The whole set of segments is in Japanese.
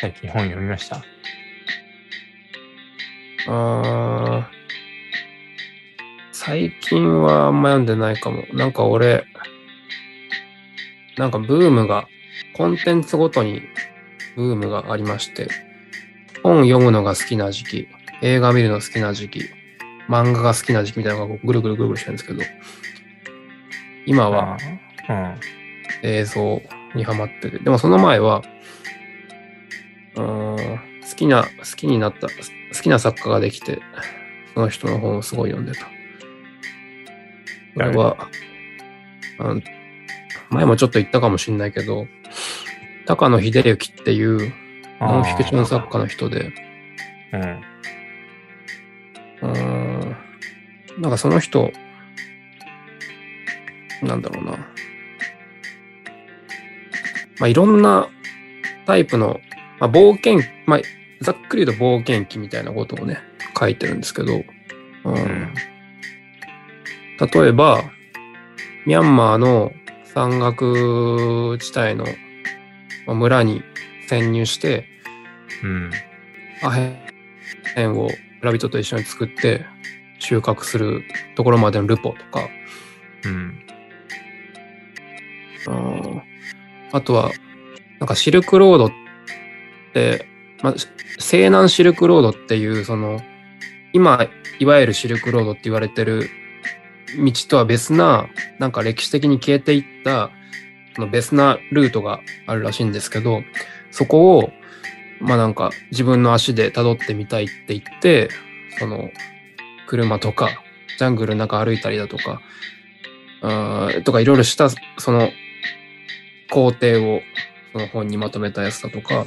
最近本読みました？あー最近はあんま読んでないかも。なんか俺、なんかブームが、コンテンツごとにブームがありまして、本読むのが好きな時期、映画見るの好きな時期、漫画が好きな時期みたいなのがぐるぐるぐるぐるしてるんですけど、今は。映像にハマってて、でもその前は、好きな、好きになった、好きな作家ができて、その人の本をすごい読んでた。これは、前もちょっと言ったかもしれないけど、高野秀幸っていうノンフィクション作家の人で、うんなんかその人、なんだろうな。まあ、いろんなタイプの、まあ、冒険、まあ、ざっくり言うと冒険記みたいなことをね、書いてるんですけど、うんうん例えば、ミャンマーの山岳地帯のまあ村に潜入して、うん。アヘンを村人と一緒に作って収穫するところまでのルポとか、うん。あーあとは、なんかシルクロードって、まあ、西南シルクロードっていう、その、今、いわゆるシルクロードって言われてる道とは別な、なんか歴史的に消えていった、その別なルートがあるらしいんですけど、そこを、まあなんか自分の足で辿ってみたいって言って、その、車とか、ジャングルの中歩いたりだとか、あーとかいろいろした、その、工程をその本にまとめたやつだとか、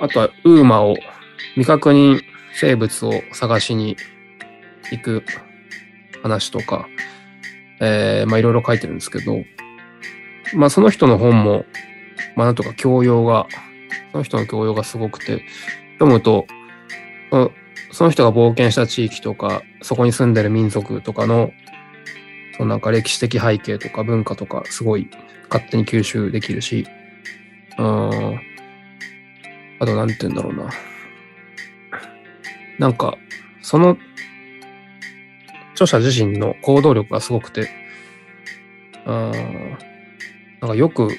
あとはウーマを未確認生物を探しに行く話とか、えーまあいろいろ書いてるんですけど、まあその人の本も、まあなんとか教養が、その人の教養がすごくて、読むと、その人が冒険した地域とか、そこに住んでる民族とかの、そのなんか歴史的背景とか文化とか、すごい勝手に吸収できるし、うん。あと、なんて言うんだろうな。なんか、その、著者自身の行動力がすごくて、うん。なんかよく、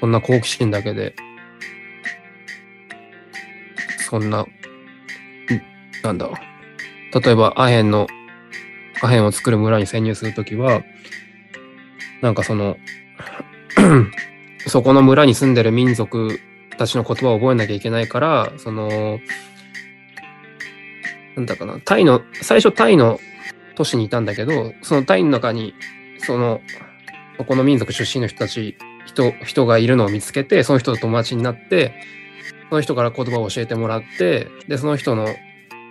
こんな好奇心だけで、そんな、なんだろう。例えば、アヘンの、アヘンを作る村に潜入するときは、なんかその、そこの村に住んでる民族たちの言葉を覚えなきゃいけないから、その、なんだかな、タイの、最初タイの都市にいたんだけど、そのタイの中に、その、そこの民族出身の人たち、人、人がいるのを見つけて、その人と友達になって、その人から言葉を教えてもらって、で、その人の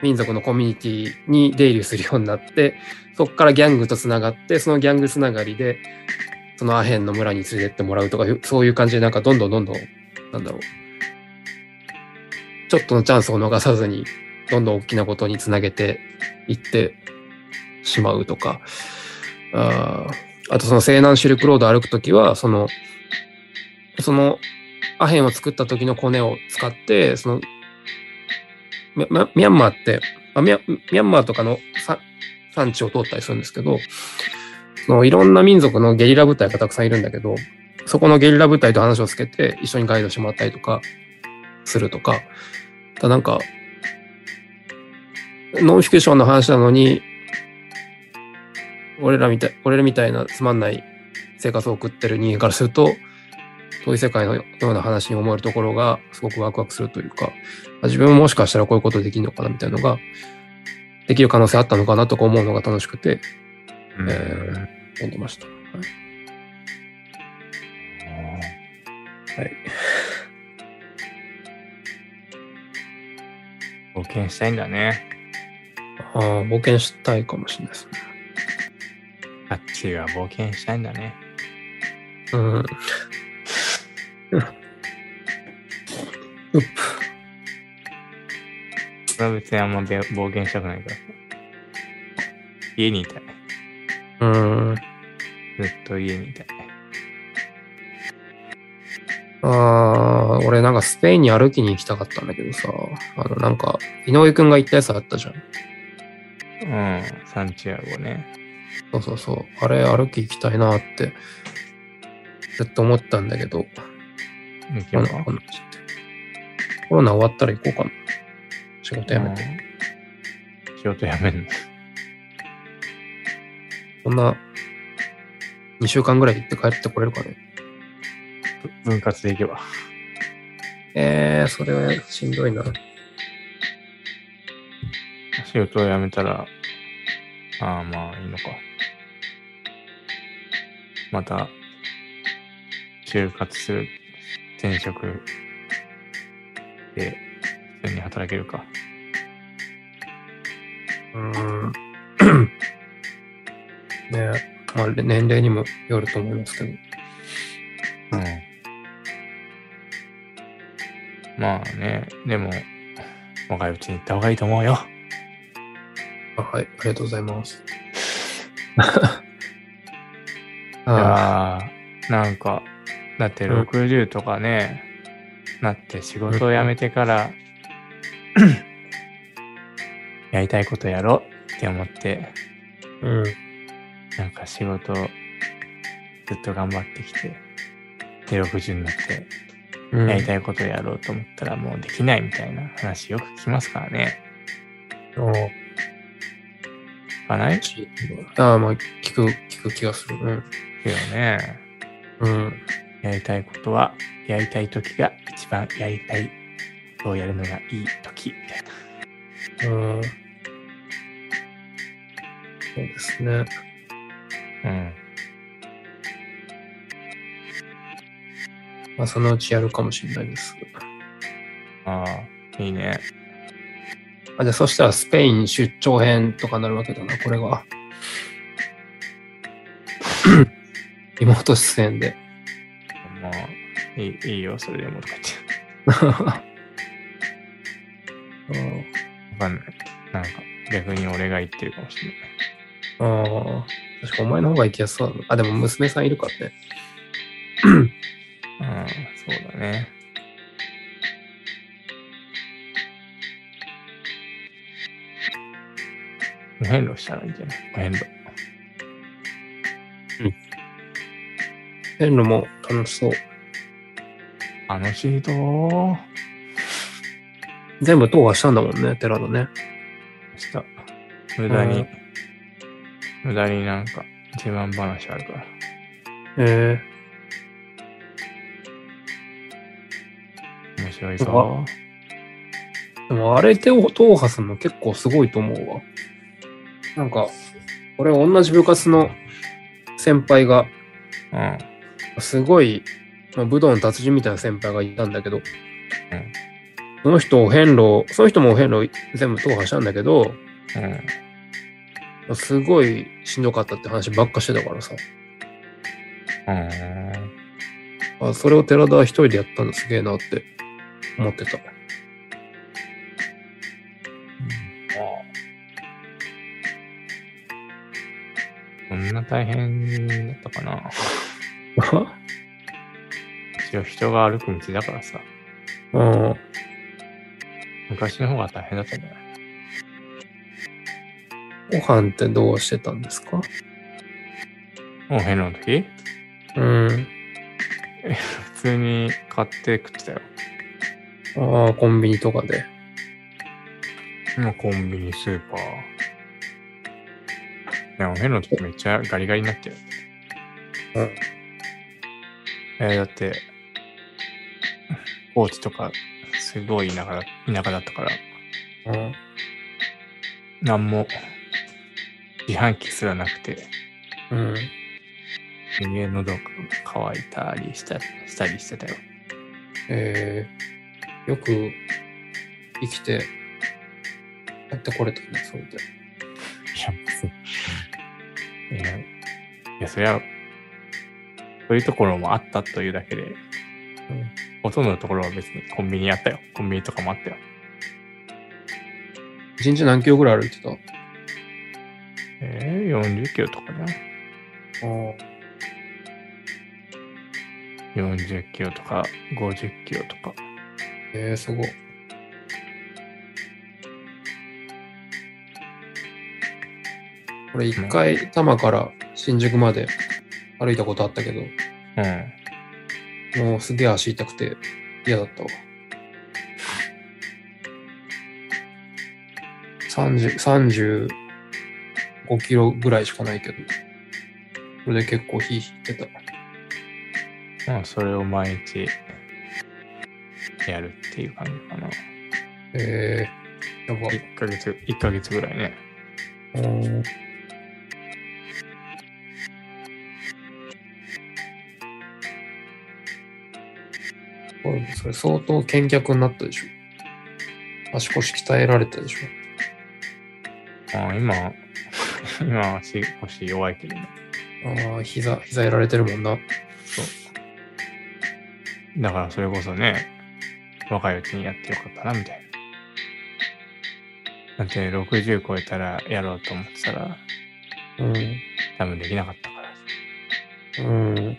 民族のコミュニティに出入りするようになって、そこからギャングとつながって、そのギャングつながりで、そのアヘンの村に連れてってもらうとか、そういう感じで、なんかどんどんどんどん、なんだろう。ちょっとのチャンスを逃さずに、どんどん大きなことにつなげていってしまうとか。ああとその西南シルクロード歩くときは、その、そのアヘンを作った時のコネを使って、その、ミャンマーって、あミャミャンマーとかの産地を通ったりするんですけど、そのいろんな民族のゲリラ部隊がたくさんいるんだけど、そこのゲリラ部隊と話をつけて一緒にガイドしてもらったりとかするとか、ただなんか、ノンフィクションの話なのに、俺らみたい、俺らみたいなつまんない生活を送ってる人間からすると、遠い世界のような話に思えるところがすごくワクワクするというか、あ自分ももしかしたらこういうことできるのかなみたいなのが、できる可能性あったのかなとか思うのが楽しくてうんえ読んでました。はい。はい、冒険したいんだね。ああ、冒険したいかもしれないですね。あっちが冒険したいんだね。うん。うっそれは別にあんまべ冒険したくないからさ。家にいたい。うん。ずっと家にいたい。あー、俺なんかスペインに歩きに行きたかったんだけどさ、あのなんか、井上くんが言ったやつあったじゃん。うん、サンチアゴね。そうそうそう。あれ歩き行きたいなって、ずっと思ったんだけど、行けばコロナコロナ終わったら行こうかな。仕事辞めて。うん仕事辞めんの。そんな、2週間ぐらい行って帰ってこれるかね。ぶ分割で行けば。えー、それはしんどいな。仕事を辞めたら、ああ、まあいいのか。また、就活する、転職で、普通に働けるか。うーん。ねまあ、年齢にもよると思いますけど。まあね、でも、若いうちに行った方がいいと思うよ。あはい、ありがとうございます。いあやーなんか、だってうん60とかね、なって仕事を辞めてから、やりたいことやろうって思って、ーうん。なんか仕事をずっと頑張ってきて、で、60になって、うん、やりたいことやろうと思ったらもうできないみたいな話よく聞きますからね。あー聞かないああ、まあ、聞く、聞く気がする。うん。けどね、うん。やりたいことは、やりたい時が一番やりたいことをやるのがいい時みたいな。うん。そうですね。うん。まあ、そのうちやるかもしれないです。ああ、いいね。あ、じゃあ、そしたらスペイン出張編とかなるわけだな、これが。リモート出演で。まあ、いいいいよ、それでもとか言って。う んわかんない。なんか、逆に俺が言ってるかもしれない。ああ、確かお前の方が行きやすそうだな。あ、でも娘さんいるからね。うん、そうだね。お遍路したらいいんじゃない？お遍路。変のも楽しそう。楽しいとー。全部踏破したんだもんね、寺田ね。した。無駄にうん、無駄になんか自慢話あるから。え面白いぞ。ー、でもあれで踏破するの結構すごいと思うわ。なんか、俺同じ部活の先輩が、うん。すごい、まあ、武道の達人みたいな先輩がいたんだけど、その人お遍路、その人もお遍路全部踏破したんだけど、うん。すごいしんどかったって話ばっかしてたからさ。うん。あそれを寺田は一人でやったのすげえなって思ってた。そんな大変だったかな。一応人が歩く道だからさ、うん。昔の方が大変だったんじゃない？ご飯ってどうしてたんですか？もう変の時？うん。普通に買って食ってたよ。ああ、コンビニとかで。今コンビニ、スーパー。でも変の時めっちゃガリガリになってる。うん。えーだって、高知とか、すごい田舎だ田舎だったから、うん。なんも、自販機すらなくて、うん。すげえ喉が渇いたりしたしたりしてたよ。えー、よく生きてやってこれたね、それで。いや、いや、いや、そりゃ、そういうところもあったというだけで、ほとんどのところは別にコンビニあったよ。コンビニとかもあったよ。一日何キロぐらい歩いてた？あえー、40キロとかじゃんあ。40キロとか50キロとか。えー、すごい。これ一回多摩から新宿まで歩いたことあったけど、うん。もうすげえ足痛くて嫌だったわ。30、35キロぐらいしかないけど、それで結構火引いてた。まあ、それを毎日やるっていう感じかな。えー、やば。1ヶ月、一ヶ月ぐらいね。うんそれ相当健脚になったでしょ。足腰鍛えられたでしょ。あ今、今は足腰弱いけどね。ああ、膝、膝やられてるもんな。そう。だからそれこそね、若いうちにやってよかったな、みたいな。だって60超えたらやろうと思ってたら、うん。多分できなかったから。うん。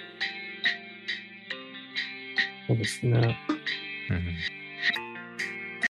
そうですね。うん。